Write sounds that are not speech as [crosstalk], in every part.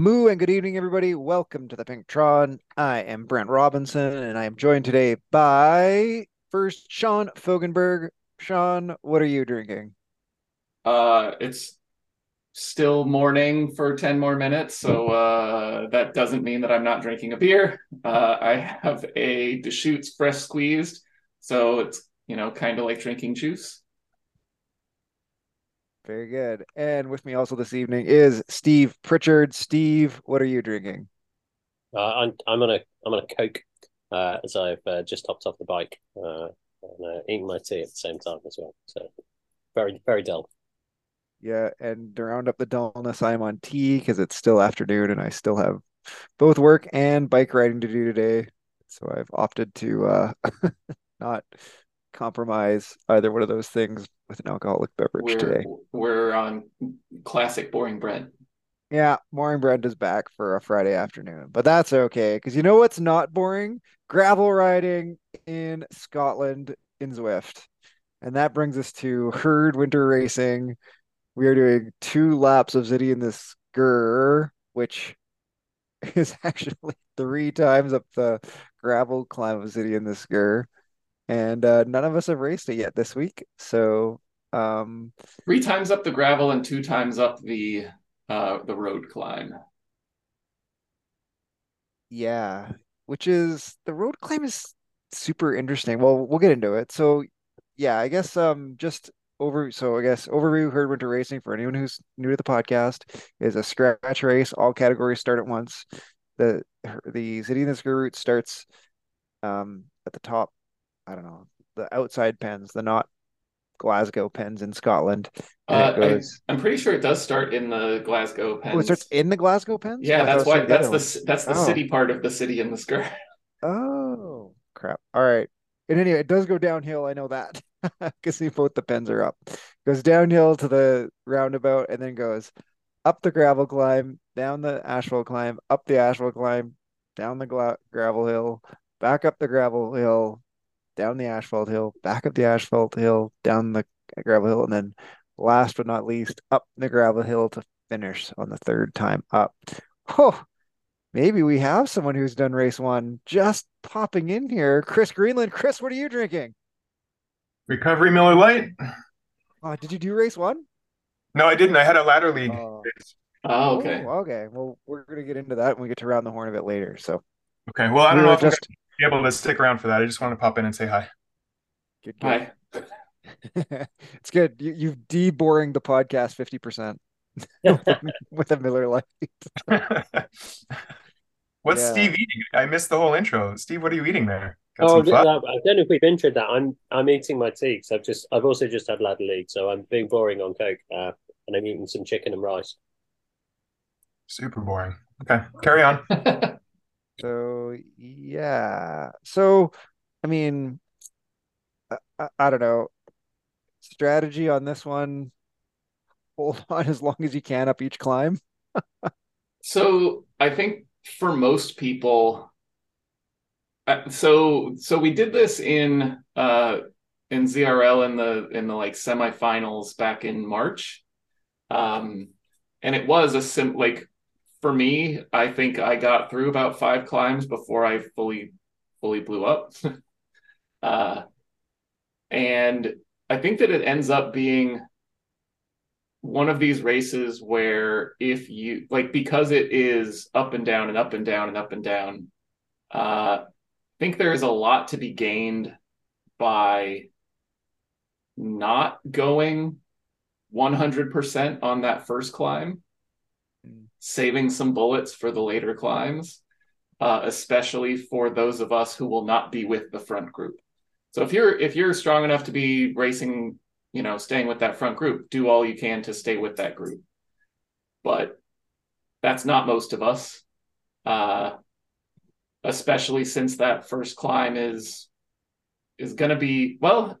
Moo and good evening, everybody. Welcome to the Pinktron. I am Brent Robinson, and I am joined today by first Sean Fogenberg. Sean, what are you drinking? Uh, it's still morning for 10 more minutes, so [laughs] uh, that doesn't mean that I'm not drinking a beer. Uh, I have a Deschutes fresh squeezed, so it's, you know, kind of like drinking juice. Very good. And with me also this evening is Steve Pritchard. Steve, what are you drinking? Uh, I'm I'm on a I'm on a Coke uh, as I've uh, just hopped off the bike uh, and uh, eating my tea at the same time as well. So very very dull. Yeah, and to round up the dullness, I'm on tea because it's still afternoon and I still have both work and bike riding to do today. So I've opted to uh, [laughs] not compromise either one of those things with an alcoholic beverage We're, today. we're on classic boring bread. Yeah, boring bread is back for a Friday afternoon, but that's okay because you know what's not boring? Gravel riding in Scotland in Zwift. And that brings us to Herd Winter Racing. We are doing two laps of City in the Sgurr, which [laughs] is actually three times up the gravel climb of City in the Sgurr. And uh, none of us have raced it yet this week. So um Three times up the gravel and two times up the uh, the road climb. Yeah, which is the road climb is super interesting. Well, we'll get into it. So, yeah, I guess um just over so I guess overview Herd Winter Racing for anyone who's new to the podcast is a scratch race. All categories start at once. The the City in the Sgurr route starts um at the top. I don't know the outside pens, the not Glasgow pens in Scotland. Uh, goes. I, am pretty sure it does start in the Glasgow pens. Oh, it starts in the Glasgow pens. yeah, that's why that's the one. c- that's the Oh. city part of the city in the skirt. [laughs] Oh, crap. All right. And anyway, it does go downhill. I know that [laughs] because see both the pens are up. Goes downhill to the roundabout and then goes up the gravel climb, down the asphalt climb, up the asphalt climb, down the gla gravel hill, back up the gravel hill, down the asphalt hill, back up the asphalt hill, down the gravel hill, and then last but not least, up the gravel hill to finish on the third time up. Oh, Maybe we have someone who's done race one just popping in here. Chris Greenland. Chris, what are you drinking? Recovery Miller Lite? Oh, did you do race one? No, I didn't. I had a ladder league. Oh. Oh, okay. Oh, okay. Well, we're gonna get into that when we get to round the horn a bit later. So Okay. Well, I don't know were if I'm just gonna be able to stick around for that. I just want to pop in and say hi. good, good. Hi. [laughs] it's good. You, you've de-boring the podcast 50% [laughs] [laughs] with a Miller Lite. What's Yeah. Steve eating? I missed the whole intro. Steve, what are you eating there? Got Oh, some? I don't know if we've introed that. I'm I'm eating my tea because I've just I've also just had ladder league, so I'm being boring on Coke, uh, and I'm eating some chicken and rice. Super boring. Okay, carry on. So yeah. So I mean, I, I, don't know. Strategy on this one. [laughs] Hold on as long as you can up each climb. [laughs] So I think for most people, uh, so so we did this in uh in ZRL in the in the like semifinals back in March, um, and it was a sim like for me, I think I got through about five climbs before I fully fully blew up, [laughs] uh, and I think that it ends up being one of these races where if you like because it is up and down and up and down and up and down uh i think there's a lot to be gained by not going 100% on that first climb. Saving some bullets for the later climbs uh, especially for those of us who will not be with the front group so if you're if you're strong enough to be racing you know, staying with that front group, do all you can to stay with that group. But that's not most of us, uh, especially since that first climb is is going to be well.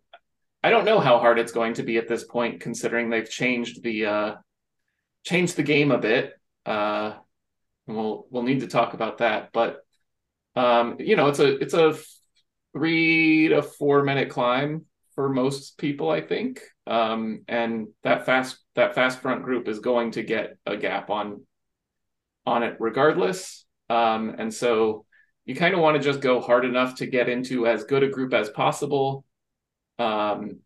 I don't know how hard it's going to be at this point, considering they've changed the uh, changed the game a bit. Uh, and we'll we'll need to talk about that. But um, you know, it's a it's a three to four minute climb for most people, I think. Um, and that fast that fast front group is going to get a gap on on it regardless. Um, and so you kind of want to just go hard enough to get into as good a group as possible, um,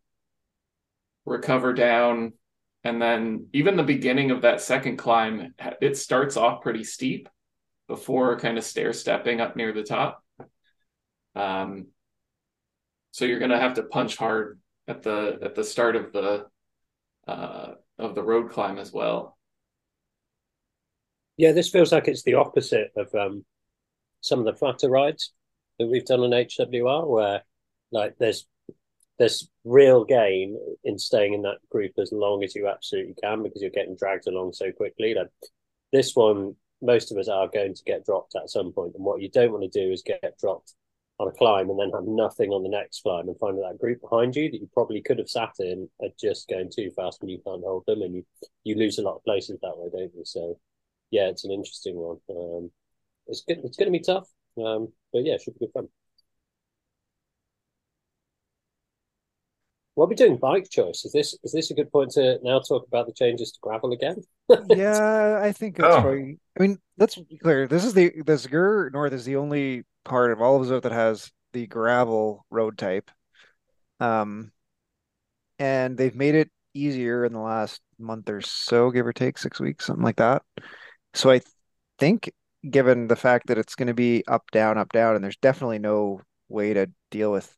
recover down, and then even the beginning of that second climb, it starts off pretty steep before kind of stair stepping up near the top. Um, so you're going to have to punch hard at the at the start of the uh, of the road climb as well. Yeah, this feels like it's the opposite of um, some of the flatter rides that we've done on HWR, where like there's there's real gain in staying in that group as long as you absolutely can because you're getting dragged along so quickly. Like this one, most of us are going to get dropped at some point, and what you don't want to do is get dropped on a climb and then have nothing on the next climb and find that, that group behind you that you probably could have sat in are just going too fast and you can't hold them and you you lose a lot of places that way, don't you? So yeah, it's an interesting one. Um, it's good. It's going to be tough, um, but yeah, it should be good fun. What are we doing? Bike choice. Is this is this a good point to now talk about the changes to gravel again? [laughs] yeah, I think it's Oh. probably. I mean, let's be clear. This is the the Sgurr North is the only part of all of Zwift that has the gravel road type. Um, and they've made it easier in the last month or so, give or take six weeks, something like that. So I think, given the fact that it's going to be up, down, up, down, and there's definitely no way to deal with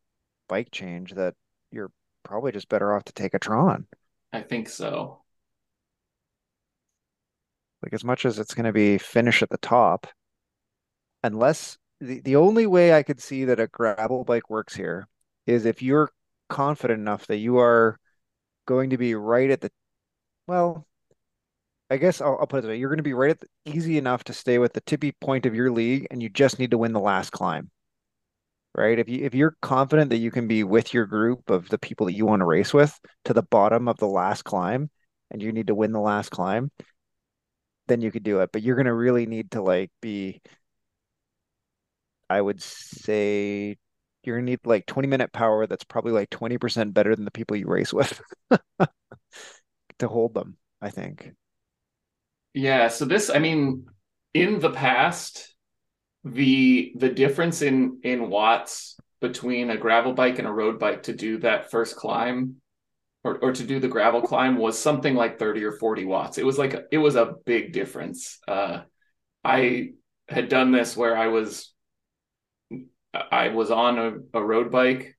bike change, that you're probably just better off to take a Tron. I think so. Like as much as it's going to be finish at the top, unless the, the only way I could see that a gravel bike works here is if you're confident enough that you are going to be right at the, well, I guess I'll, I'll put it this way. You're going to be right at the, easy enough to stay with the tippy point of your league and you just need to win the last climb. Right? If you if you're confident that you can be with your group of the people that you want to race with to the bottom of the last climb and you need to win the last climb, then you could do it. But you're gonna really need to like be, I would say you're gonna need like 20 minute power that's probably like 20% better than the people you race with [laughs] to hold them, I think. Yeah, so this, I mean, in the past, the the difference in in watts between a gravel bike and a road bike to do that first climb or, or to do the gravel climb was something like 30 or 40 watts. It was like it was a big difference. Uh I had done this where I was I was on a, a road bike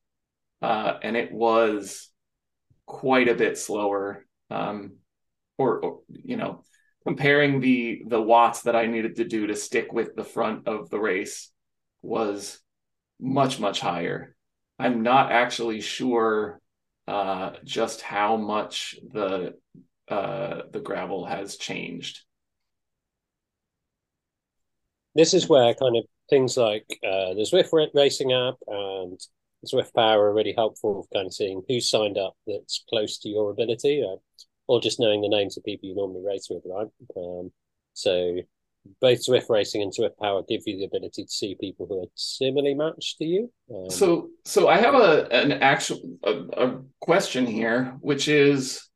uh and it was quite a bit slower um or, or you know comparing the the watts that I needed to do to stick with the front of the race was much much higher. I'm not actually sure uh, just how much the uh, the gravel has changed. This is where kind of things like uh, the Zwift racing app and Zwift Power are really helpful kind of seeing who signed up that's close to your ability. Uh, or just knowing the names of people you normally race with, right? Um, so both Zwift Racing and Zwift Power give you the ability to see people who are similarly matched to you. Um, so, so I have a an actual a, a question here, which is,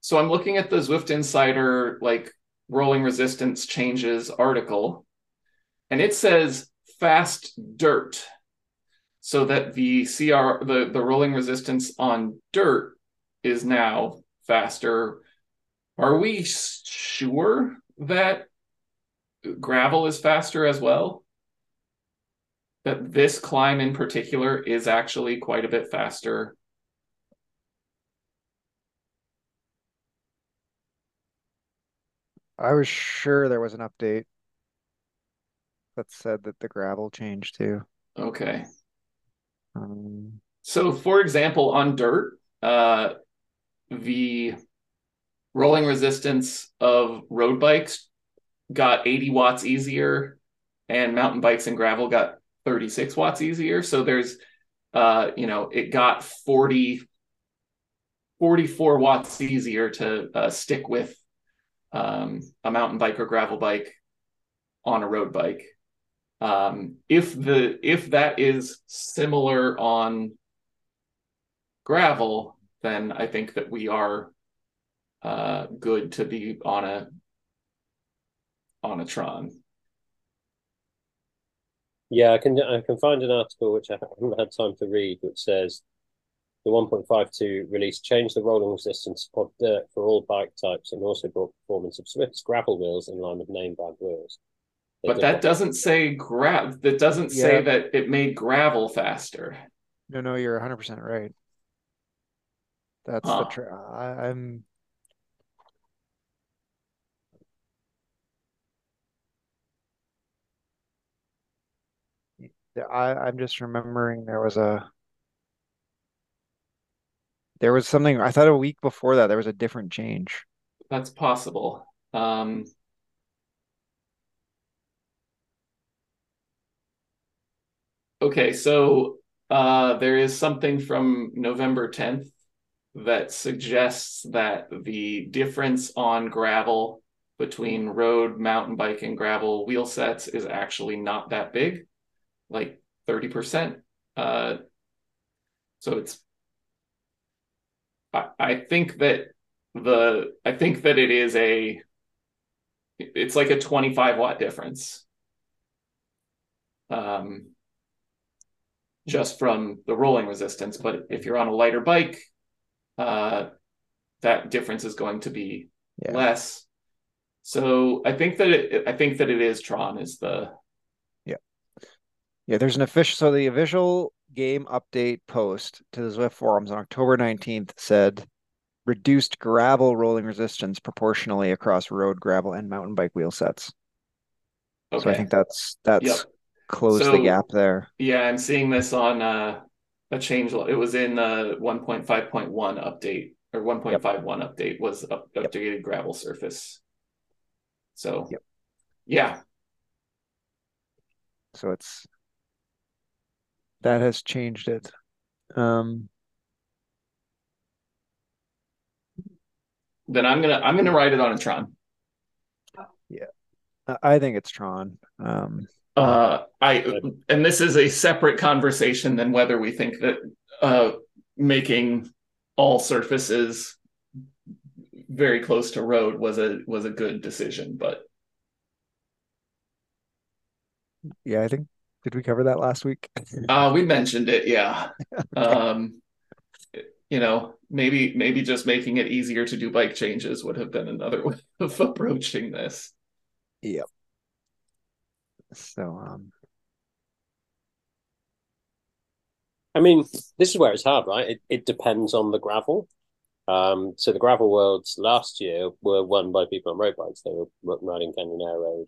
so I'm looking at the Zwift Insider like rolling resistance changes article, and it says fast dirt, so that the CR the the rolling resistance on dirt is now faster. Are we sure that gravel is faster as well? That this climb in particular is actually quite a bit faster. I was sure there was an update that said that the gravel changed too. Okay. Um, so, for example, on dirt, uh, the rolling resistance of road bikes got 80 watts easier and mountain bikes and gravel got 36 watts easier. So there's uh you know it got 40 44 watts easier to uh, stick with um, a mountain bike or gravel bike on a road bike. Um, if the if that is similar on gravel then I think that we are uh, good to be on a on a Tron. Yeah, I can I can find an article which I haven't had time to read, which says the 1.52 release changed the rolling resistance of dirt for all bike types and also brought performance of Zwift's gravel wheels in line with name brand wheels. They But that doesn't say gra that doesn't Yeah. say that it made gravel faster. No, no, you're 100% right. That's the Huh. tra I, I'm I, I'm just remembering there was a there was something I thought a week before that there was a different change. That's possible. Um, okay, so uh, there is something from November 10th that suggests that the difference on gravel between road, mountain bike, and gravel wheel sets is actually not that big, like 30%. Uh, so it's I, I think that the I think that it is a it's like a 25 watt difference. Um just from the rolling resistance, but if you're on a lighter bike, uh that difference is going to be Yeah. less. So I think that it I think that it is Tron is the Yeah, yeah. there's an official so the official game update post to the Zwift forums on October 19th said reduced gravel rolling resistance proportionally across road, gravel, and mountain bike wheel sets. okay. So I think that's that's Yep. closed the gap there. Yeah, I'm seeing this on uh, a change. It was in uh 1.5.1 update or 1.51 update was up, Yep. updated gravel surface. So Yep. yeah, So it's that has changed it. Um, then I'm gonna I'm gonna ride it on a Tron. Yeah, I think it's Tron. Um, Uh, I and this is a separate conversation than whether we think that uh making all surfaces very close to road was a was a good decision, but yeah, I think did we cover that last week? Uh, we mentioned it, yeah. [laughs] Um, you know, maybe maybe just making it easier to do bike changes would have been another [laughs] way of approaching this. So um, I mean, this is where it's hard, right? It, it depends on the gravel. Um, so the gravel worlds last year were won by people on road bikes. They were riding Canyon Aeroad.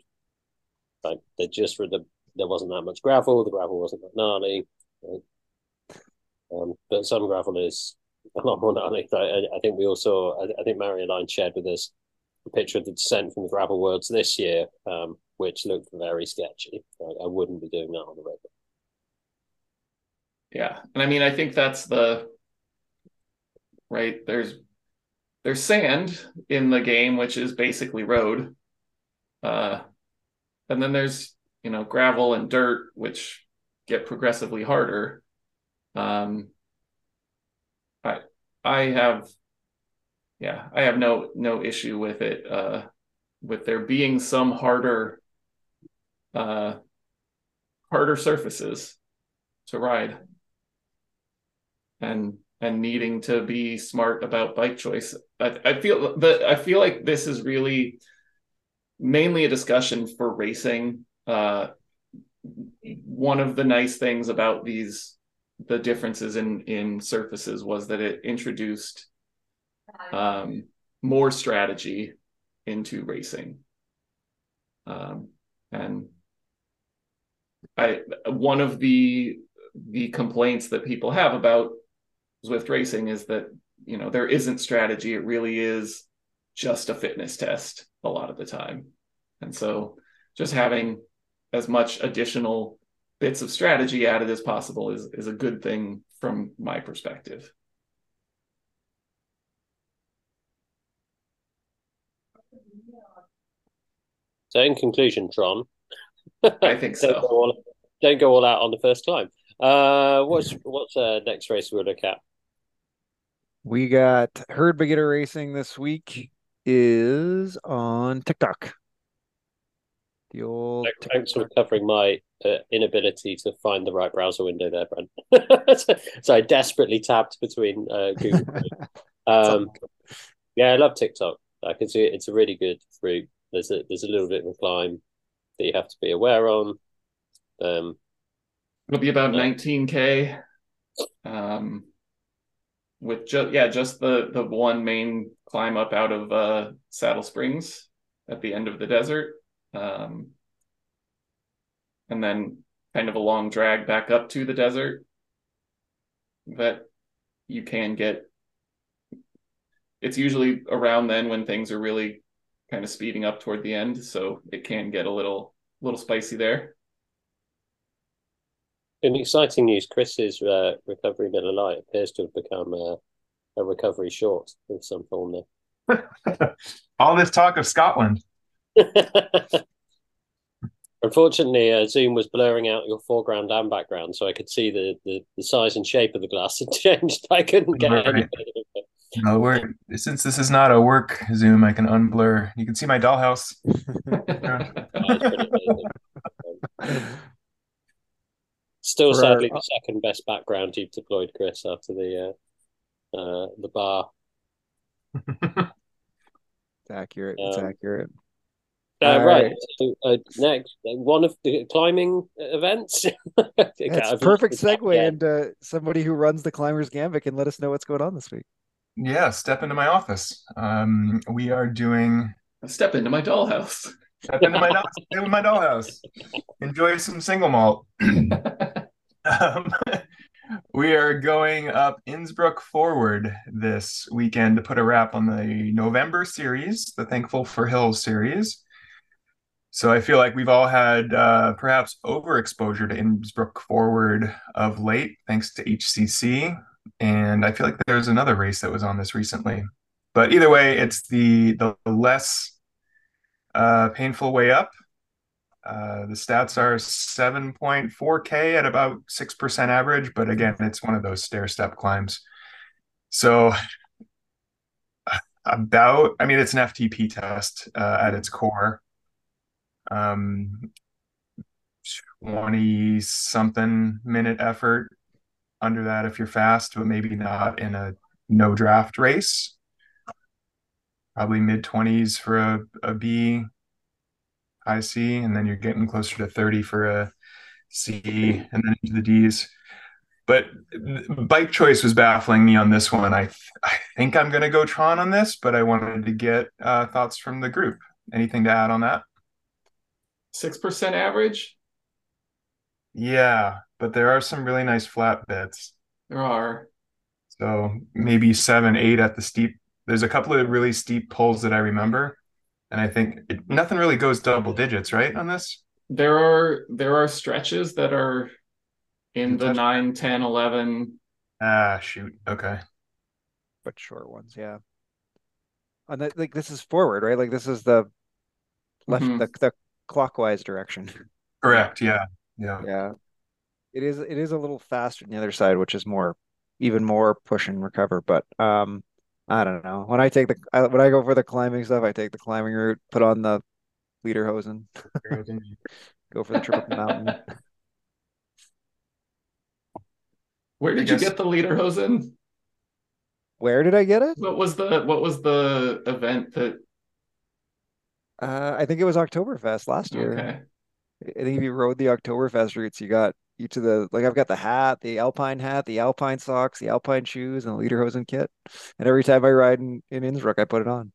Like they just were the there wasn't that much gravel. The gravel wasn't that gnarly. Right? Um, but some gravel is a lot more gnarly. I, I, think we all saw. I, I think Mario Line shared with us a picture of the descent from the gravel worlds this year, um, which looked very sketchy. Like, I wouldn't be doing that on the road. Yeah, and I mean, I think that's the right. There's there's sand in the game, which is basically road. Uh, and then there's you know gravel and dirt, which get progressively harder. Um, I I have yeah, I have no no issue with it. Uh, with there being some harder uh harder surfaces to ride and and needing to be smart about bike choice. I, I feel that I feel like this is really mainly a discussion for racing. Uh, one of the nice things about these the differences in in surfaces was that it introduced um, more strategy into racing. Um, and I one of the the complaints that people have about Zwift racing is that you know there isn't strategy. It really is just a fitness test a lot of the time, and so just having as much additional bits of strategy added as possible is is a good thing from my perspective. So in conclusion, Tron, [laughs] I think don't go so. all, don't go all out on the first climb. Uh, what's [laughs] what's uh, next race we'll look at? we got Herd Beginner Racing this week is on Tick Tock. The old Thanks for covering my uh, inability to find the right browser window there, Brent. so, [laughs] so I desperately tapped between uh, Google. um, yeah, I love Tick Tock. I can see it. It's a really good route. There's a there's a little bit of a climb that you have to be aware on. Um, It'll be about 19k. Um, with just yeah, just the the one main climb up out of uh, Saddle Springs at the end of the desert, um, and then kind of a long drag back up to the desert. That you can get. It's usually around then when things are really kind of speeding up toward the end, so it can get a little little spicy there. In exciting news, Chris's uh, recovery Miller Lite appears to have become a, a recovery short of some form there. [laughs] All this talk of Scotland. [laughs] Unfortunately, uh, Zoom was blurring out your foreground and background, so I could see the, the, the size and shape of the glass had [laughs] changed. I couldn't get right. any. No, we're since this is not a work Zoom, I can unblur. You can see my dollhouse. [laughs] Still, For sadly, our... the second best background you've deployed, Chris, after the uh, uh, the bar. it's accurate. It's um, accurate. Uh, right. right. So, uh, next, one of the climbing events. [laughs] It's perfect segue into somebody who runs the Climbers Gambit can let us know what's going on this week. Yeah, step into my office. Um, we are doing. Step into my dollhouse. Step into my, doll- into my dollhouse. Enjoy some single malt. [laughs] um, [laughs] we are going up Innsbruck Forward this weekend to put a wrap on the November series, the Thankful for Hills series. So I feel like we've all had uh, perhaps overexposure to Innsbruck Forward of late, thanks to HCC. And I feel like there's another race that was on this recently. But either way, it's the the less uh, painful way up. Uh, the stats are 7.4k at about 6% average, but again, it's one of those stair step climbs. So [laughs] about, I mean, it's an FTP test uh, at its core. Um, 20 something minute effort under that if you're fast, but maybe not in a no draft race. Probably mid 20s for a, a B, high C, and then you're getting closer to 30 for a C, and then into the D's. But bike choice was baffling me on this one. I I think I'm going to go Tron on this, but I wanted to get uh, thoughts from the group. Anything to add on that? Six percent average. Yeah, but there are some really nice flat bits. There are. So maybe seven, eight at the steep. There's a couple of really steep pulls that I remember. And I think it, nothing really goes double digits, right, on this? There are there are stretches that are in the 9, 10, 11. Ah, shoot. Okay. But short ones, yeah. And the, like this is forward, right? Like this is the left mm-hmm. the, the clockwise direction. Correct. Yeah. Yeah. Yeah. It is it is a little faster than the other side, which is more even more push and recover. But um I don't know. When I take the I, when I go for the climbing stuff, I take the climbing route, put on the lederhosen. [laughs] go for the trip up the mountain. Where did you get the lederhosen? Where did I get it? What was the what was the event that? Uh, I think it was Oktoberfest last year. Okay. I think if you rode the Oktoberfest routes, you got each of the like I've got the hat, the Alpine hat, the Alpine socks, the Alpine shoes, and the lederhosen kit. And every time I ride in, in Innsbruck, I put it on.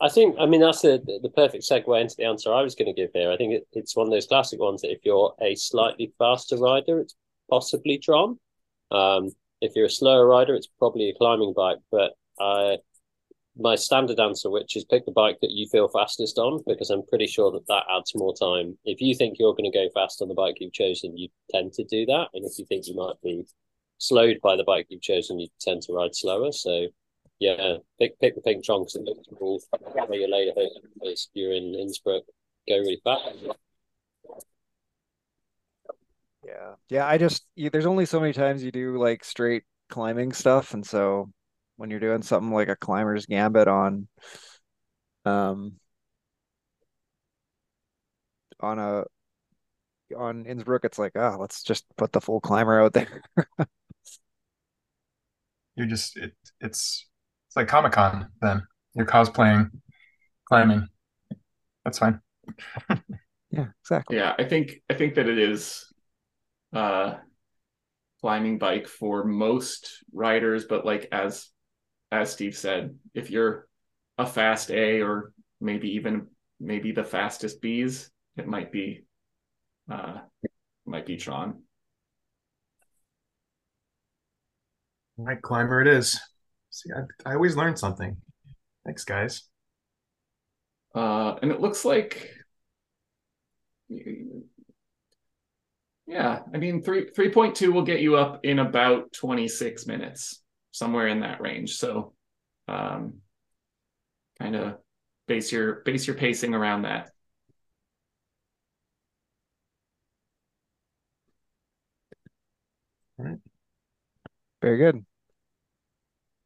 I think I mean that's the the perfect segue into the answer I was going to give here. I think it, it's one of those classic ones that if you're a slightly faster rider, it's possibly Tron. Um, if you're a slower rider, it's probably a climbing bike. But I my standard answer, which is pick the bike that you feel fastest on, because I'm pretty sure that that adds more time. If you think you're going to go fast on the bike you've chosen, you tend to do that, and if you think you might be slowed by the bike you've chosen, you tend to ride slower. So, yeah, pick pick the pink trunk because it looks cool. Where your later you're in Innsbruck, go really fast. Yeah, yeah. I just you, there's only so many times you do like straight climbing stuff, and so when you're doing something like a climber's gambit on um on a on Innsbruck, it's like, ah, let's just put the full climber out there. [laughs] You're just it. It's it's like Comic Con. Then you're cosplaying climbing. That's fine. [laughs] yeah, exactly. Yeah, I think I think that it is uh climbing bike for most riders, but like as as Steve said, if you're a fast A or maybe even maybe the fastest Bs, it might be uh might be Tron. All right, climber it is. See, I, I always learn something. Thanks, guys. Uh, and it looks like, yeah, I mean, three three point two will get you up in about twenty six minutes, somewhere in that range. So, um, kind of base your base your pacing around that. All right. Very good.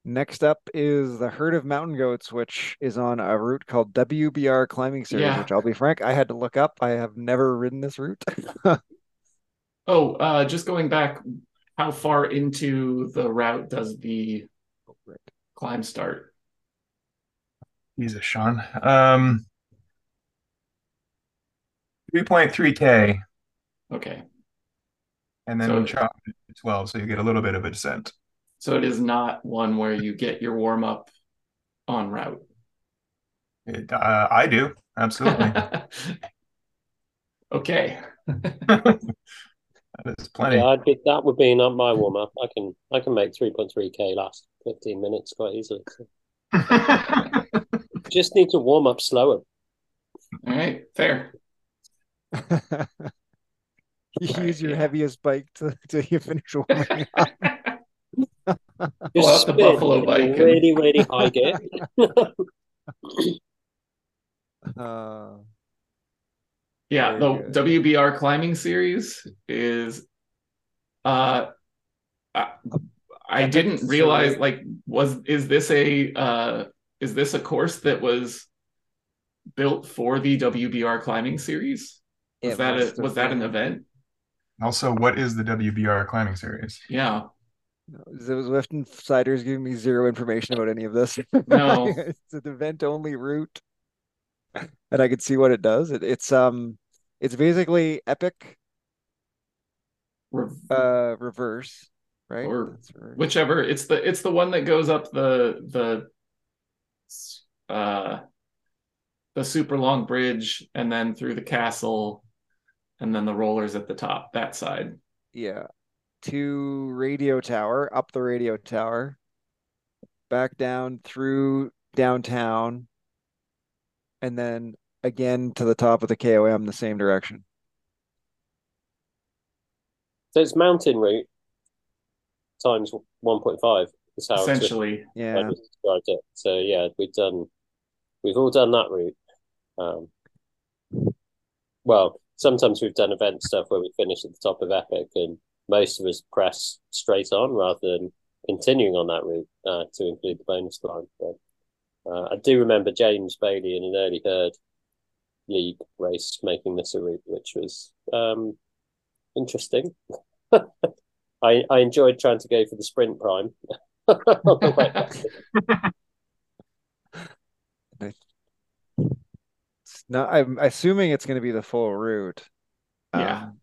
Next up is the herd of mountain goats, which is on a route called WBR Climbing Series, Yeah. which I'll be frank, I had to look up. I have never ridden this route. [laughs] Oh, uh, just going back, how far into the route does the climb start? Jesus, Sean. Um, 3.3K, Okay, and then So- chop 12, so you get a little bit of a descent. so it is not one where you get your warm up on route. It, uh, I do, absolutely. [laughs] okay. [laughs] that is plenty. Yeah, I'd be, that would be not my warm up. I can I can make three point three k last fifteen minutes quite easily. So [laughs] just need to warm up slower. All right, fair. [laughs] you Right, use your yeah. heaviest bike to, [laughs] to you finish warming up. Pull out the spin buffalo in bike and- Really, really high gear. Uh, Yeah, Very the WBR climbing series is uh I, I didn't realize survey. like was is this a uh is this a course that was built for the WBR climbing series? Was it that must a was that an event? Also, what is the WBR climbing series? Yeah. It was Lifton Siders giving me zero information about any of this. No. [laughs] it's an event only route, and I can see what it does. It, it's um, it's basically epic Re- uh reverse, right? Or reverse. whichever it's the it's the one that goes up the the uh the super long bridge and then through the castle and then the rollers at the top that side Yeah. To radio tower, up the radio tower, back down through downtown, and then again to the top of the KOM the same direction. So it's mountain route times one point five. Is how it's essentially I Yeah. described it. So yeah, we've done, we've all done that route. Um, well, sometimes we've done event stuff where we finish at the top of Epic, and most of us press straight on rather than continuing on that route uh, to include the bonus climb. But uh, I do remember James Bailey in an early herd league race making this a route, which was um, interesting. [laughs] I I enjoyed trying to go for the sprint prime. on the way back. It's not, I'm assuming it's going to be the full route. Yeah. Um,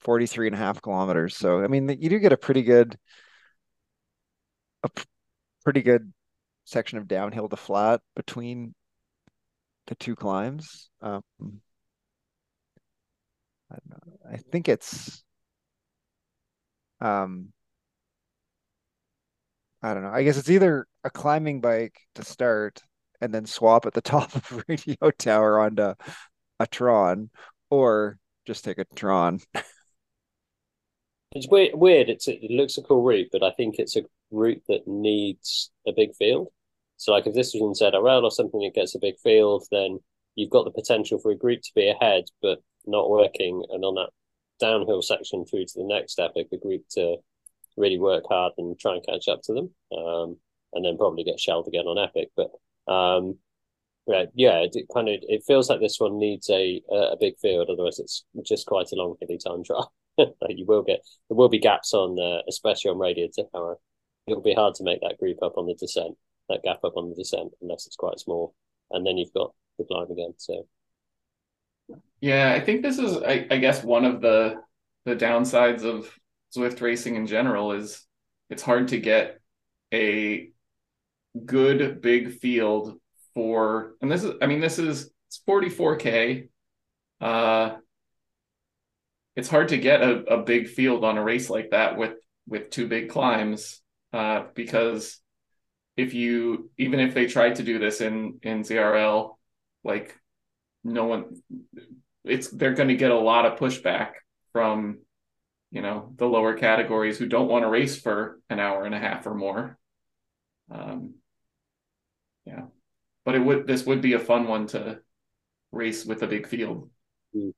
43 and a half kilometers. So, I mean, you do get a pretty good, a p- pretty good section of downhill to flat between the two climbs. Um, I. I think it's, um, I don't know. I guess it's either a climbing bike to start and then swap at the [laughs] top of radio tower onto a Tron, or just take a Tron. [laughs] It's weird. Weird. It's it looks a cool route, but I think it's a route that needs a big field. So, like, if this was in ZRL or something that gets a big field, then you've got the potential for a group to be ahead, but not working, and on that downhill section through to the next epic, a group to really work hard and try and catch up to them, um, and then probably get shelled again on epic. But um. Yeah. It, kind of it feels like this one needs a a big field, otherwise it's just quite a long hilly time trial. [laughs] like you will get there will be gaps on, uh, especially on Radio Tower. It'll be hard to make that group up on the descent, that gap up on the descent, unless it's quite small. And then you've got the climb again. So. Yeah, I think this is, I, I guess, one of the the downsides of Zwift racing in general is it's hard to get a good big field for, and this is, I mean, this is it's 44k. Uh, it's hard to get a, a big field on a race like that with with two big climbs uh, because if you even if they tried to do this in in ZRL, like no one, it's they're going to get a lot of pushback from you know the lower categories who don't want to race for an hour and a half or more. Um, yeah, but it would this would be a fun one to race with a big field. Mm.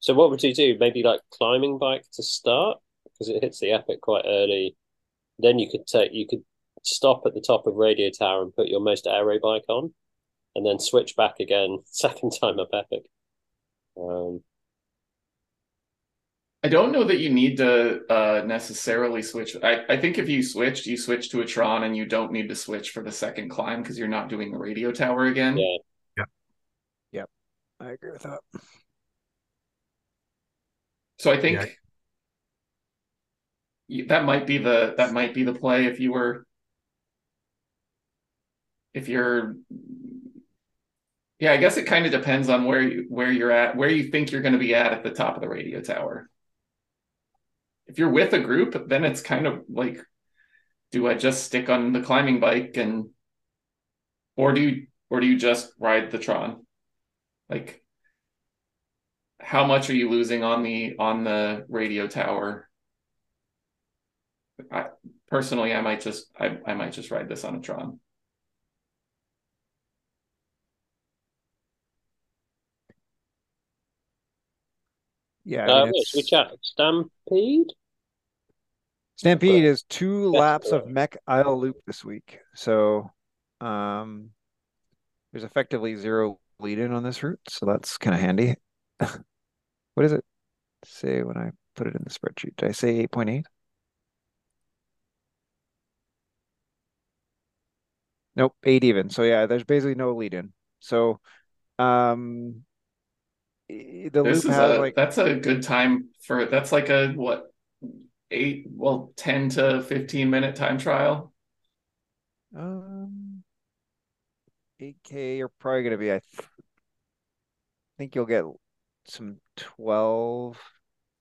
So what would you do? Maybe like climbing bike to start because it hits the epic quite early. Then you could take you could stop at the top of Radio Tower and put your most aero bike on, and then switch back again [laughs] second time up epic. Um, I don't know that you need to uh, necessarily switch. I, I think if you switched, you switch to a Tron and you don't need to switch for the second climb because you're not doing the radio tower again. Yeah. Yep. Yep. I agree with that. So I think yeah. That might be the that might be the play if you were if you're yeah, I guess it kind of depends on where you where you're at, where you think you're going to be at at the top of the radio tower if you're with a group, then it's kind of like, do I just stick on the climbing bike and, or do you, or do you just ride the Tron? Like, how much are you losing on the on the radio tower? I, personally, I might just I, I might just ride this on a Tron. Yeah. I mean, uh, we chat Stampede. Stampede is two laps of Mech Isle Loop this week. So um, there's effectively zero lead in on this route. So that's kind of handy. [laughs] what is it? Say when I put it in the spreadsheet. Did I say 8.8? Nope, eight even. So yeah, there's basically no lead in. So um the this loop has a, like that's a good time for that's like a what eight, well, 10 to 15 minute time trial? Um, 8K, you're probably going to be, I th- think you'll get some 12.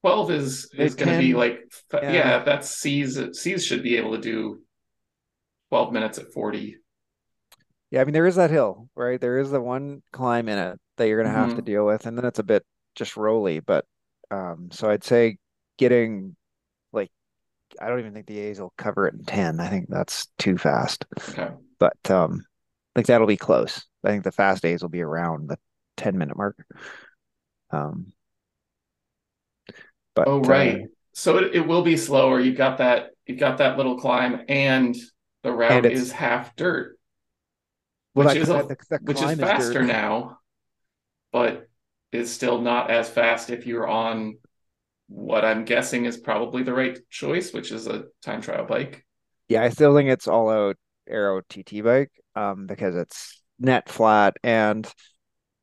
12 is is going to be like yeah. yeah that's C's C's should be able to do 12 minutes at 40 yeah i mean there is that hill right there is the one climb in it that you're going to have mm-hmm. to deal with and then it's a bit just roly. but um so i'd say getting like I don't even think the A's will cover it in 10. I think that's too fast. Okay. But um I think that'll be close. I think the fast A's will be around the 10 minute mark. Um but Oh right. Uh, so it, it will be slower. You got that you got that little climb and the route and is half dirt. Which well, is the, the which is faster is now, but is still not as fast if you're on what I'm guessing is probably the right choice, which is a time trial bike. Yeah, I still think it's all out Aero TT bike um, because it's net flat and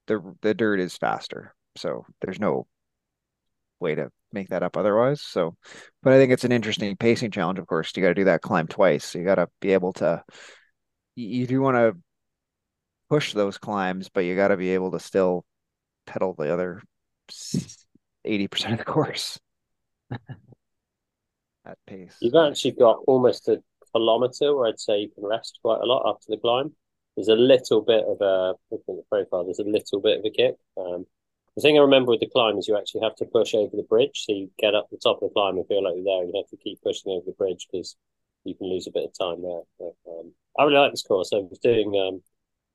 the the dirt is faster. So there's no way to make that up otherwise. So, but I think it's an interesting pacing challenge. Of course, you got to do that climb twice. So you got to be able to. You, you do want to push those climbs, but you got to be able to still pedal the other 80% of the course [laughs] at pace. You've actually got almost a kilometer where I'd say you can rest quite a lot after the climb. There's a little bit of a, looking at the profile, there's a little bit of a kick. Um, the thing I remember with the climb is you actually have to push over the bridge. So you get up the top of the climb and feel like you're there. You have to keep pushing over the bridge because you can lose a bit of time there. But, um, I really like this course. I was doing, um,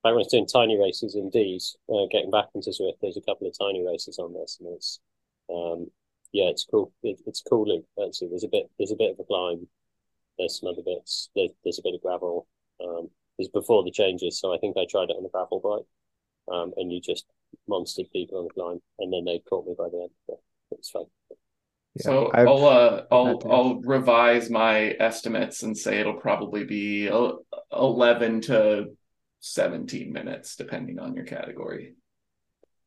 I was doing tiny races in D's, uh, getting back into Zwift. There's a couple of tiny races on this, and it's um, yeah, it's cool. It, it's cool Actually, there's a bit there's a bit of a climb. There's some other bits. There's, there's a bit of gravel. Um, was before the changes, so I think I tried it on a gravel bike, um, and you just monstered people on the climb, and then they caught me by the end. But it's fine. Yeah, so I've I'll uh, I'll. I'll revise my estimates and say it'll probably be 11 to 17 minutes depending on your category.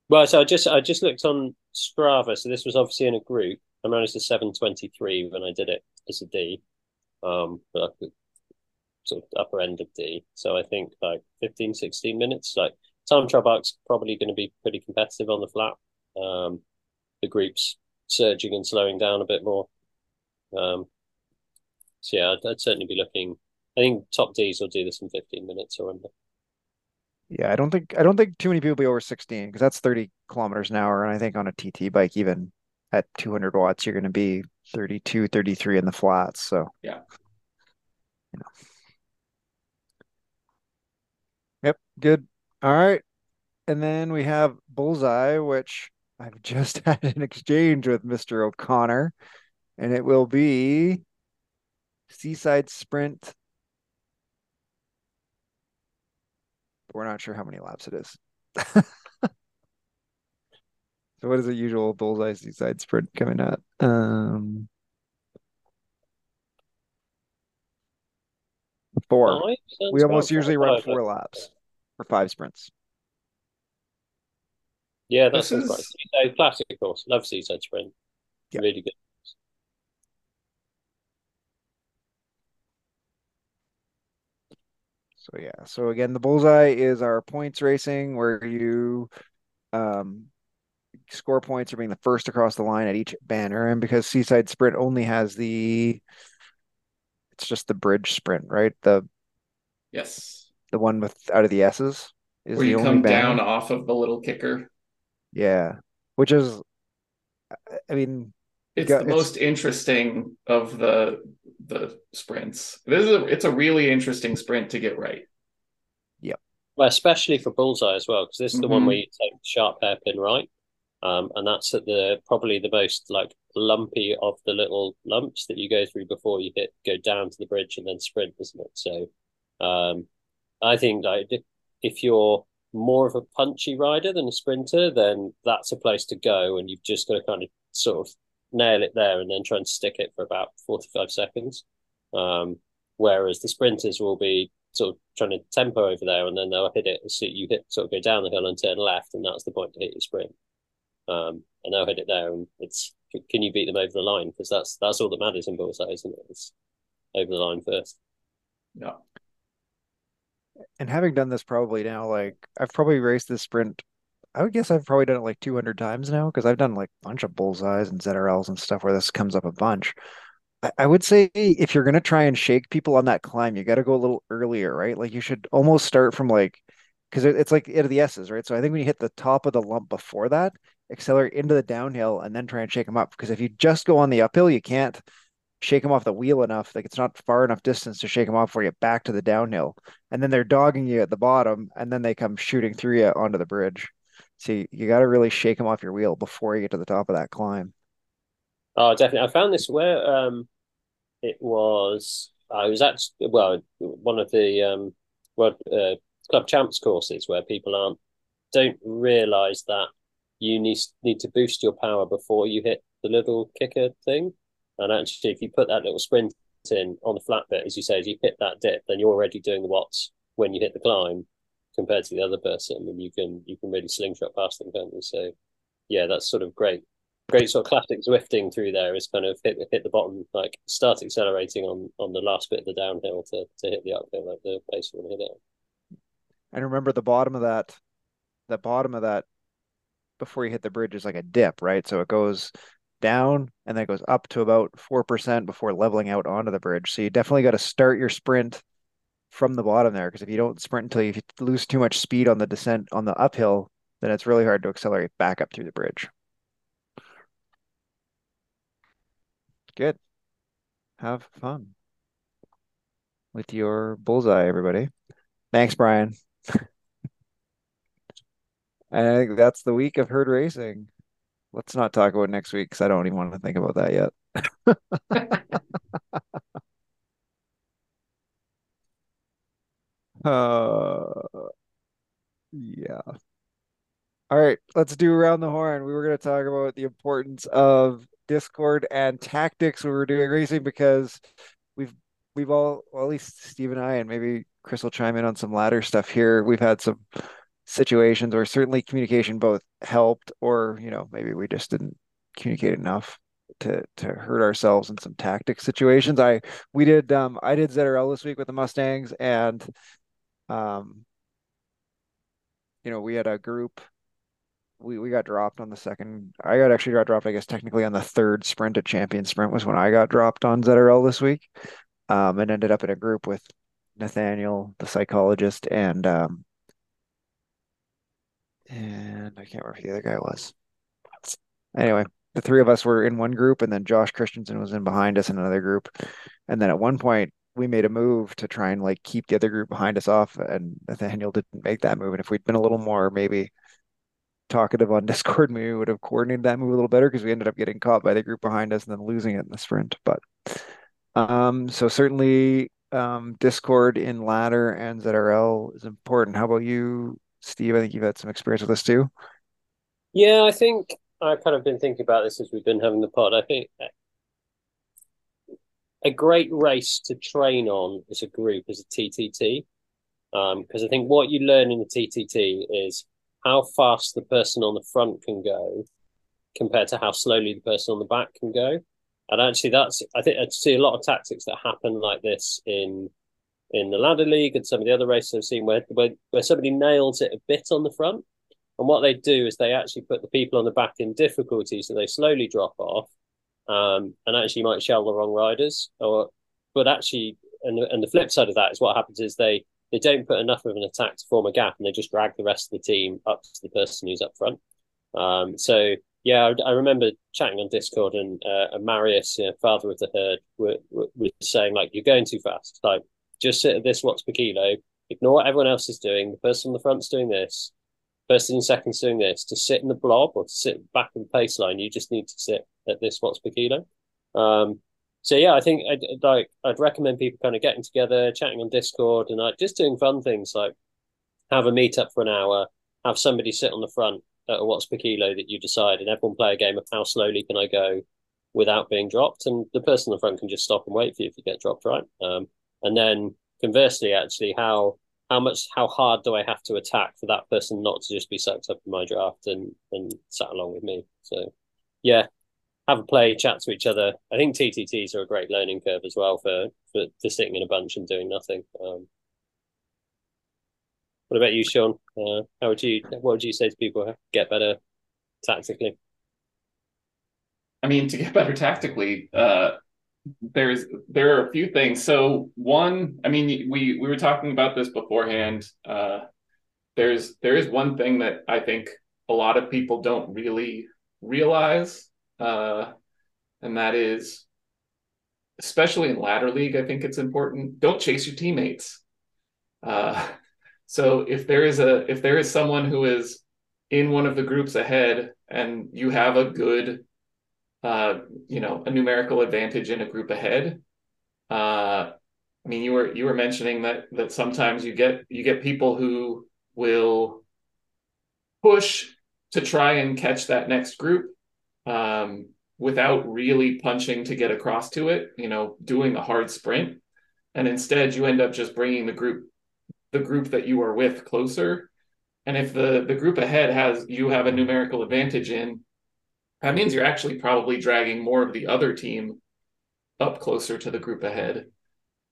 Well, so I just I just looked on Strava. So this was obviously in a group. I managed twenty three when I did it as a D, um, but sort of upper end of D. So I think like 15, 16 minutes. Like time trial bike's probably going to be pretty competitive on the flat. Um, the group's surging and slowing down a bit more. Um, so yeah, I'd, I'd certainly be looking. I think top Ds will do this in fifteen minutes or under. Yeah, I don't think I don't think too many people will be over 16 because that's 30 kilometers an hour. And I think on a TT bike, even at 200 watts, you're going to be 32, 33 in the flats. So Yeah. you know. Yep, good. All right. And then we have Bullseye, which I've [laughs] just had an exchange with Mr. O'Connor, and it will be Seaside Sprint. We're not sure how many laps it is. [laughs] So what is the usual Bullseye Seaside Sprint coming up? Um, four. Five We almost usually run Five, four laps or five sprints. Yeah, that This sounds is- right. Seaside classic course. Love Seaside Sprint. Yeah. Really good. So yeah. So again, the bullseye is our points racing where you um score points for being the first across the line at each banner. And because Seaside Sprint only has the it's just the bridge sprint, right? The Yes. the one with out of the S's is Where you come banner. down off of the little kicker. Yeah. Which is I mean, It's Yeah, the it's- most interesting of the the sprints. This is a, it's a really interesting sprint to get right. Yeah. Well, especially for Bullseye as well, because this is the one Mhm. where you take the sharp hairpin right. Um, and that's at the probably the most like lumpy of the little lumps that you go through before you hit go down to the bridge and then sprint, isn't it? So um I think like if- if you're more of a punchy rider than a sprinter, then that's a place to go and you've just got to kind of sort of nail it there and then try and stick it for about 45 seconds. Um, whereas the sprinters will be sort of trying to tempo over there and then they'll hit it so you hit sort of go down the hill and turn left and that's the point to hit your sprint. Um, and they'll hit it there and it's can you beat them over the line? Because that's that's all that matters in bullseye, isn't it? It's over the line first. Yeah. and having done this probably now, like I've probably raced this sprint. I would guess I've probably done it like 200 times now because I've done like a bunch of bullseyes and ZRLs and stuff where this comes up a bunch. I, would say if you're gonna try and shake people on that climb, you got to go a little earlier, right? Like you should almost start from like because it's like out of the S's, right? So I think when you hit the top of the lump before that, accelerate into the downhill and then try and shake them up. Because if you just go on the uphill, you can't shake them off the wheel enough. Like it's not far enough distance to shake them off before you back to the downhill. And then they're dogging you at the bottom, and then they come shooting through you onto the bridge. So you, you got to really shake them off your wheel before you get to the top of that climb. Oh, definitely. I found this where um, it was. I was at well one of the um, world uh, club champs courses where people aren't don't realize that you need need to boost your power before you hit the little kicker thing. And actually, if you put that little sprint in on the flat bit, as you say, as you hit that dip, then you're already doing the watts when you hit the climb compared to the other person, and you can you can really slingshot past them, can't you? So, yeah, that's sort of great great sort of classic Zwifting through there is kind of hit hit the bottom, like start accelerating on on the last bit of the downhill to to hit the uphill at the pace you want to hit it. And remember the bottom of that, the bottom of that before you hit the bridge is like a dip, right? So it goes down and then it goes up to about 4% before leveling out onto the bridge. So you definitely got to start your sprint from the bottom there because if you don't sprint until you lose too much speed on the descent on the uphill, then it's really hard to accelerate back up through the bridge. Good. Have fun with your bullseye, everybody. Thanks, Brian. [laughs] And I think that's the week of herd racing. Let's not talk about next week because I don't even want to think about that yet. [laughs] [laughs] Uh, yeah. All right, let's do around the horn. We were going to talk about the importance of Discord and tactics. We were doing racing because we've we've all, well, at least Steve and I, and maybe Chris will chime in on some ladder stuff here. We've had some situations where certainly communication both helped, or you know, maybe we just didn't communicate enough to to hurt ourselves in some tactic situations. I we did um I did ZRL this week with the Mustangs and um you know we had a group we, we got dropped on the second I got actually got dropped I guess technically on the third sprint at champion sprint was when I got dropped on ZRL this week um and ended up in a group with Nathaniel the psychologist and um and I can't remember who the other guy was anyway the three of us were in one group, and then Josh Christensen was in behind us in another group. And then at one point, we made a move to try and like keep the other group behind us off, and Nathaniel didn't make that move. And if we'd been a little more maybe talkative on [laughs] Discord, maybe we would have coordinated that move a little better because we ended up getting caught by the group behind us and then losing it in the sprint. But um, so certainly um, Discord in ladder and ZRL is important. How about you, Steve? I think you've had some experience with this too. Yeah, I think I've kind of been thinking about this as we've been having the pod. I think a great race to train on as a group is a TTT. Because um, I think what you learn in the TTT is how fast the person on the front can go compared to how slowly the person on the back can go. And actually, that's I think I see a lot of tactics that happen like this in in the ladder league and some of the other races I've seen where where, where somebody nails it a bit on the front, and what they do is they actually put the people on the back in difficulty, so they slowly drop off, um, and actually might shell the wrong riders. Or, but actually, and and the flip side of that is what happens is they they don't put enough of an attack to form a gap, and they just drag the rest of the team up to the person who's up front. Um, so yeah, I, I, remember chatting on Discord, and, uh, and Marius, you know, father of the herd, was saying like, "You're going too fast. Like, just sit at this watts per kilo. Ignore what everyone else is doing. The person on the front's doing this first and second doing this to sit in the blob or to sit back in the pace line, you just need to sit at this watts per kilo. Um, so yeah, I think I'd, like I'd recommend people kind of getting together, chatting on Discord, and like just doing fun things like have a meetup for an hour, have somebody sit on the front at a watts per kilo that you decide, and everyone play a game of how slowly can I go without being dropped, and the person in the front can just stop and wait for you if you get dropped, right? Um, and then conversely, actually, how how much how hard do I have to attack for that person not to just be sucked up in my draft and and sat along with me? So yeah, have a play, chat to each other. I think TTTs are a great learning curve as well for for, for sitting in a bunch and doing nothing. Um, what about you, Sean? Uh, how would you what would you say to people get better tactically? I mean, to get better tactically, uh, there's there are a few things. So one, I mean, we we were talking about this beforehand. Uh, there's there is one thing that I think a lot of people don't really realize, uh, and that is, especially in ladder league, I think it's important. Don't chase your teammates. Uh, so if there is a if there is someone who is in one of the groups ahead and you have a good uh, you know, a numerical advantage in a group ahead. Uh, I mean, you were you were mentioning that that sometimes you get you get people who will push to try and catch that next group um, without really punching to get across to it. You know, doing a hard sprint, and instead you end up just bringing the group the group that you are with closer. And if the the group ahead has you have a numerical advantage in, that means you're actually probably dragging more of the other team up closer to the group ahead.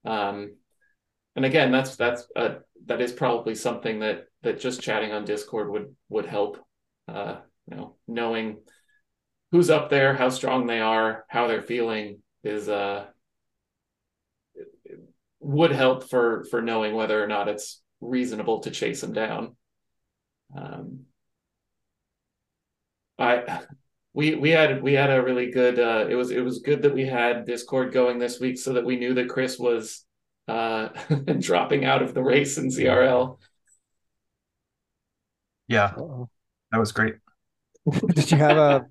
Um, and again, that's that's uh, that is probably something that that just chatting on Discord would would help. Uh, you know, knowing who's up there, how strong they are, how they're feeling is uh would help for for knowing whether or not it's reasonable to chase them down. Um, I we we had we had a really good uh, it was it was good that we had discord going this week so that we knew that chris was uh, [laughs] dropping out of the race in zrl yeah that was great [laughs] did you have a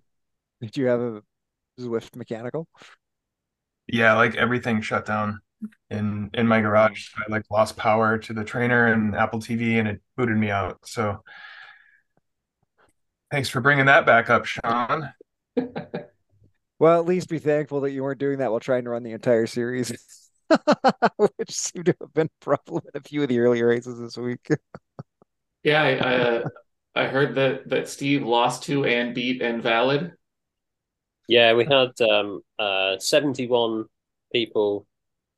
did you have a zwift mechanical yeah like everything shut down in in my garage. I like lost power to the trainer and Apple TV, and it booted me out. So thanks for bringing that back up, Sean. [laughs] well, at least be thankful that you weren't doing that while trying to run the entire series, [laughs] which seemed to have been a problem in a few of the early races this week. [laughs] yeah, I, I, uh, I heard that that Steve lost to and beat Invalid. Yeah, we had um, uh, 71 people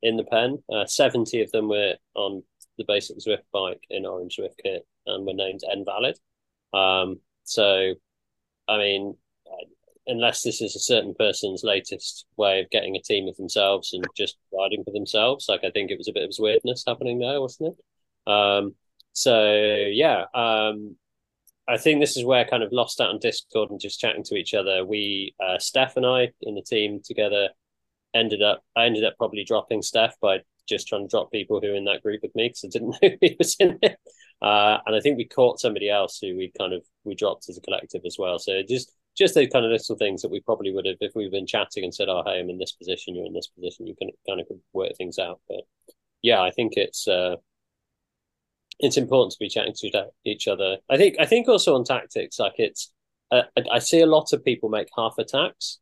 in the pen. Uh, 70 of them were on the basic Zwift bike in orange Zwift kit and were named invalid. Um, so, I mean, unless this is a certain person's latest way of getting a team of themselves and just riding for themselves, like I think it was a bit of weirdness happening there, wasn't it? Um, so yeah, um, I think this is where kind of lost out on Discord and just chatting to each other. We, uh, Steph and I, in the team together, ended up. I ended up probably dropping Steph by just trying to drop people who were in that group with me because I didn't [laughs] know he was in it. Uh, and I think we caught somebody else who we kind of we dropped as a collective as well. So just just those kind of little things that we probably would have if we've been chatting and said, "Oh, hey, I'm in this position. You're in this position." You can kind of work things out. But yeah, I think it's. Uh, it's important to be chatting to each other. I think I think also on tactics, like it's uh, I see a lot of people make half attacks,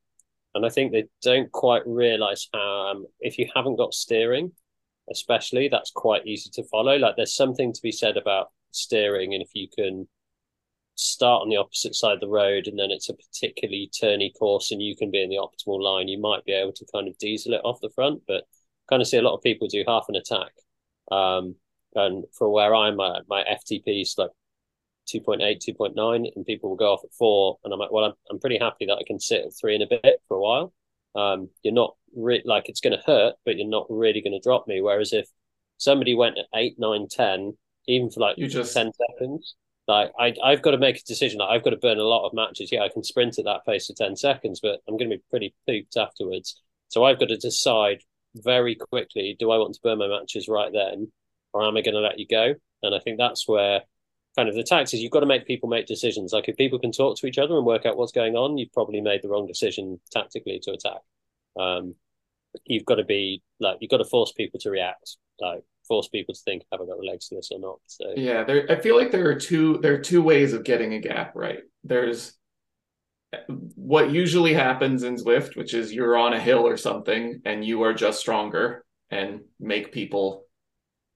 and I think they don't quite realize how um, if you haven't got steering, especially that's quite easy to follow. Like there's something to be said about steering, and if you can start on the opposite side of the road and then it's a particularly turny course and you can be in the optimal line, you might be able to kind of diesel it off the front. But kind of see a lot of people do half an attack. Um, and for where I'm at, my FTP is like 2.8, 2.9, and people will go off at four. And I'm like, well, I'm, I'm pretty happy that I can sit at three and a bit for a while. Um, you're not re- like it's going to hurt, but you're not really going to drop me. Whereas if somebody went at eight, nine, 10, even for like you just 10 seconds, like I, I've got to make a decision. Like I've got to burn a lot of matches. Yeah, I can sprint at that pace for 10 seconds, but I'm going to be pretty pooped afterwards. So I've got to decide very quickly do I want to burn my matches right then or am I going to let you go? And I think that's where kind of the tax is you've got to make people make decisions. Like if people can talk to each other and work out what's going on, you've probably made the wrong decision tactically to attack. Um, you've got to be like you've got to force people to react, like force people to think, have I got the legs to this or not? So yeah, there. I feel like there are two there are two ways of getting a gap right. There's what usually happens in Zwift, which is you're on a hill or something and you are just stronger and make people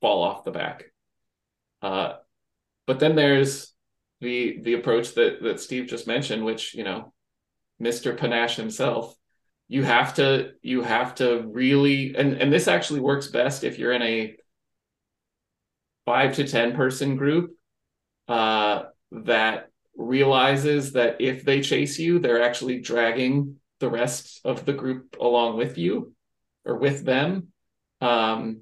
fall off the back. Uh, but then there's the the approach that that Steve just mentioned, which you know, Mr. Panache himself, you have to you have to really and and this actually works best if you're in a five to ten person group uh, that realizes that if they chase you, they're actually dragging the rest of the group along with you or with them. Um,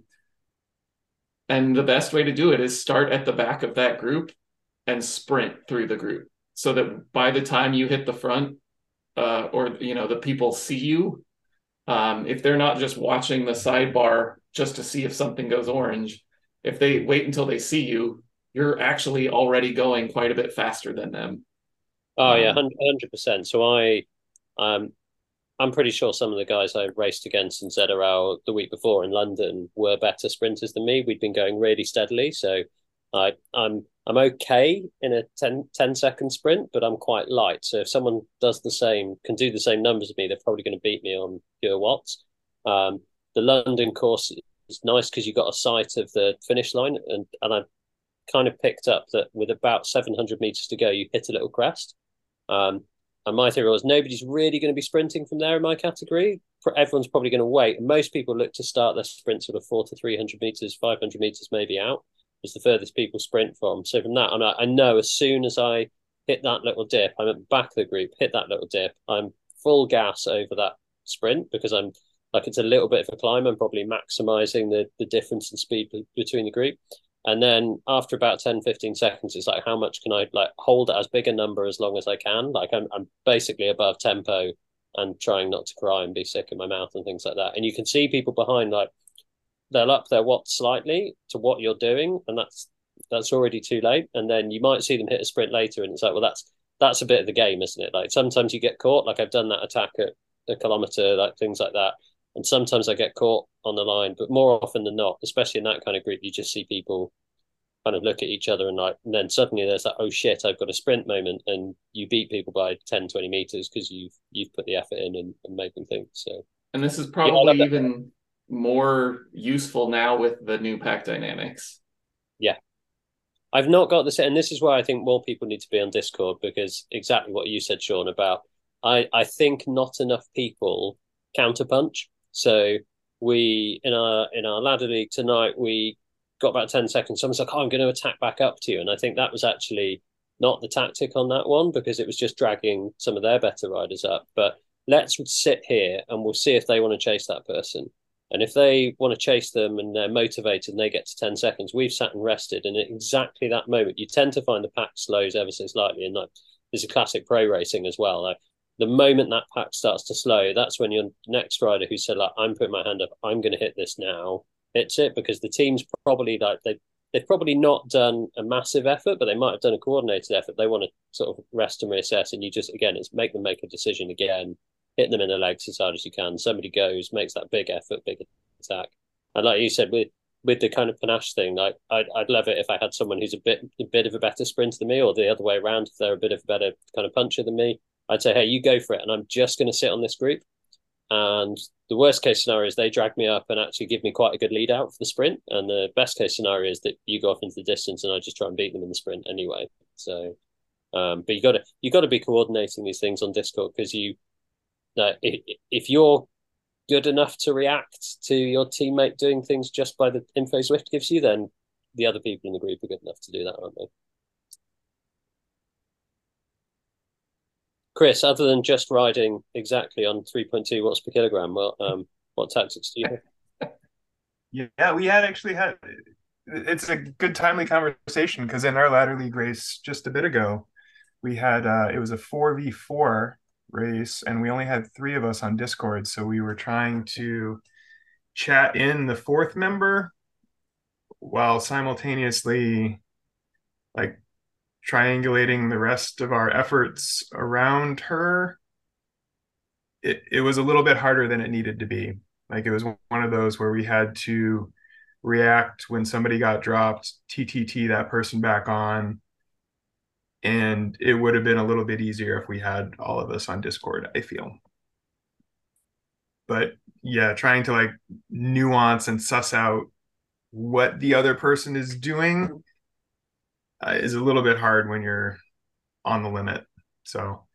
and the best way to do it is start at the back of that group and sprint through the group so that by the time you hit the front uh, or you know the people see you um, if they're not just watching the sidebar just to see if something goes orange if they wait until they see you you're actually already going quite a bit faster than them. Oh yeah 100% um, so i um I'm pretty sure some of the guys I raced against in ZRL the week before in London were better sprinters than me. We'd been going really steadily, so I, I'm I'm okay in a 10, 10 second sprint, but I'm quite light. So if someone does the same, can do the same numbers as me, they're probably going to beat me on pure watts. Um, the London course is nice because you got a sight of the finish line, and and I kind of picked up that with about 700 meters to go, you hit a little crest. Um, and my theory was nobody's really going to be sprinting from there in my category. Everyone's probably going to wait. Most people look to start their sprint sort of four to 300 meters, 500 meters maybe out is the furthest people sprint from. So from that, I, I know as soon as I hit that little dip, I'm at the back of the group, hit that little dip, I'm full gas over that sprint because I'm like it's a little bit of a climb. I'm probably maximizing the, the difference in speed between the group. And then after about 10, 15 seconds, it's like, how much can I like hold as big a number as long as I can? Like I'm, I'm basically above tempo and trying not to cry and be sick in my mouth and things like that. And you can see people behind, like they'll up their watt slightly to what you're doing. And that's, that's already too late. And then you might see them hit a sprint later. And it's like, well, that's, that's a bit of the game, isn't it? Like sometimes you get caught. Like I've done that attack at a kilometer, like things like that. And sometimes I get caught on the line, but more often than not, especially in that kind of group, you just see people kind of look at each other and like, and then suddenly there's that, oh shit, I've got a sprint moment. And you beat people by 10, 20 meters because you've, you've put the effort in and, and made them think. So, and this is probably yeah, even more useful now with the new pack dynamics. Yeah. I've not got this, and this is why I think more people need to be on Discord because exactly what you said, Sean, about I, I think not enough people counterpunch. So we in our in our ladder league tonight we got about 10 seconds. Someone's like oh i'm going to attack back up to you. And i think that was actually not the tactic on that one because it was just dragging some of their better riders up. But let's sit here and we'll see if they want to chase that person. And if they want to chase them and they're motivated and they get to 10 seconds we've sat and rested. And at exactly that moment you tend to find the pack slows ever so slightly. And like there's a classic pro racing as well. Like the moment that pack starts to slow, that's when your next rider who said like I'm putting my hand up, I'm going to hit this now, hits it because the team's probably like they they've probably not done a massive effort, but they might have done a coordinated effort. They want to sort of rest and reassess, and you just again it's make them make a decision again, hit them in the legs as hard as you can. Somebody goes, makes that big effort, big attack, and like you said with with the kind of panache thing, like I'd, I'd love it if I had someone who's a bit a bit of a better sprinter than me, or the other way around, if they're a bit of a better kind of puncher than me. I'd say, hey, you go for it, and I'm just going to sit on this group. And the worst case scenario is they drag me up and actually give me quite a good lead out for the sprint. And the best case scenario is that you go off into the distance and I just try and beat them in the sprint anyway. So, um, but you got to you got to be coordinating these things on Discord because you, uh, if, if you're good enough to react to your teammate doing things just by the info Zwift gives you, then the other people in the group are good enough to do that, aren't they? Chris, other than just riding exactly on 3.2 watts per kilogram, well, um, what tactics do you have? [laughs] Yeah, we had actually had it's a good timely conversation because in our ladder league race just a bit ago, we had uh, it was a 4v4 race and we only had three of us on Discord. So we were trying to chat in the fourth member while simultaneously like triangulating the rest of our efforts around her, it, it was a little bit harder than it needed to be. Like it was one of those where we had to react when somebody got dropped, TTT that person back on. And it would have been a little bit easier if we had all of us on Discord, I feel. But yeah, trying to like nuance and suss out what the other person is doing uh, is a little bit hard when you're on the limit. So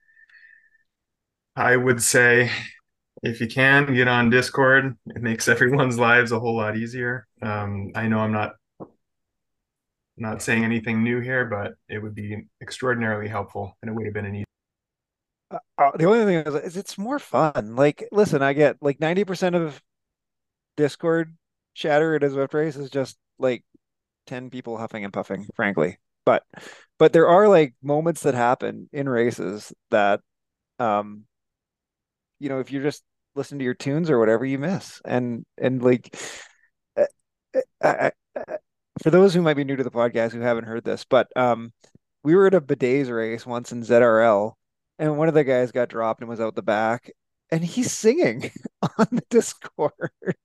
I would say if you can get on Discord, it makes [laughs] everyone's lives a whole lot easier. Um, I know I'm not not saying anything new here, but it would be extraordinarily helpful, and it would have been an easy. Uh, uh the only thing is, is, it's more fun. Like, listen, I get like ninety percent of Discord chatter at a Zwift race is just like ten people huffing and puffing. Frankly, but but there are like moments that happen in races that um you know if you're just listening to your tunes or whatever you miss. And and like I, I, I, for those who might be new to the podcast who haven't heard this but um we were at a bidets race once in ZRL and one of the guys got dropped and was out the back and he's singing [laughs] on the discord. [laughs]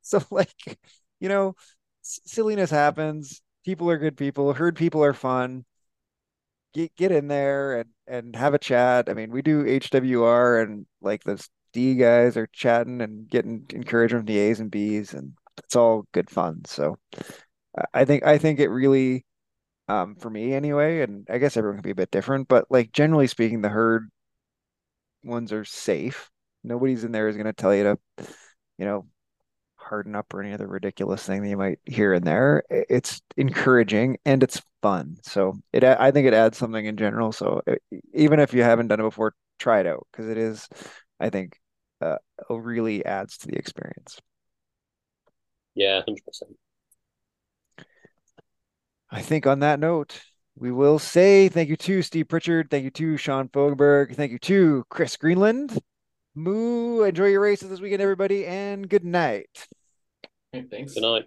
So like you know silliness happens people are good people. Herd people are fun. Get get in there and and have a chat. I mean, we do HWR and like the D guys are chatting and getting encouragement from the A's and B's, and it's all good fun. So I think I think it really, um, for me anyway, and I guess everyone can be a bit different, but like generally speaking, the herd ones are safe. Nobody's in there is going to tell you to, you know, harden up or any other ridiculous thing that you might hear in there. It's encouraging and it's fun. So it, I think it adds something in general. So even if you haven't done it before, try it out because it is, I think, uh, really adds to the experience. Yeah, hundred percent. I think on that note, we will say thank you to Steve Pritchard, thank you to Sean Fogelberg, thank you to Chris Greenland. Moo, enjoy your races this weekend, everybody, and good night. Thanks. Good night.